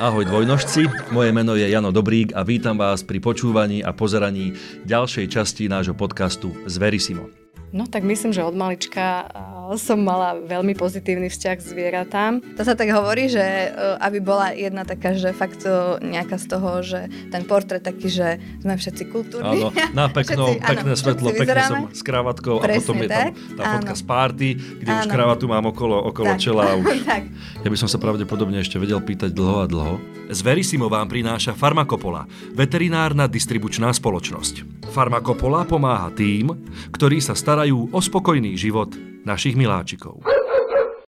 Ahoj dvojnožci, moje meno je Jano Dobrík a vítam vás pri počúvaní a pozeraní ďalšej časti nášho podcastu Zverisimo. No tak myslím, že od malička som mala veľmi pozitívny vzťah k zvieratám. To sa tak hovorí, že e, aby bola jedna taká, že fakt e, nejaká z toho, že ten portrét taký, že sme všetci kultúrni. Áno, na pekno, všetci, pekné áno, svetlo, pekne som s kravatkou Presne, a potom je tam tá fotka z party, kde áno. už kravatu mám okolo, okolo tak, čela. Už. tak. Ja by som sa pravdepodobne ešte vedel pýtať dlho a dlho. Z Verisimo vám prináša Farmakopola, veterinárna distribučná spoločnosť. Farmakopola pomáha tým, ktorí sa starajú o spokojný život našich miláčikov.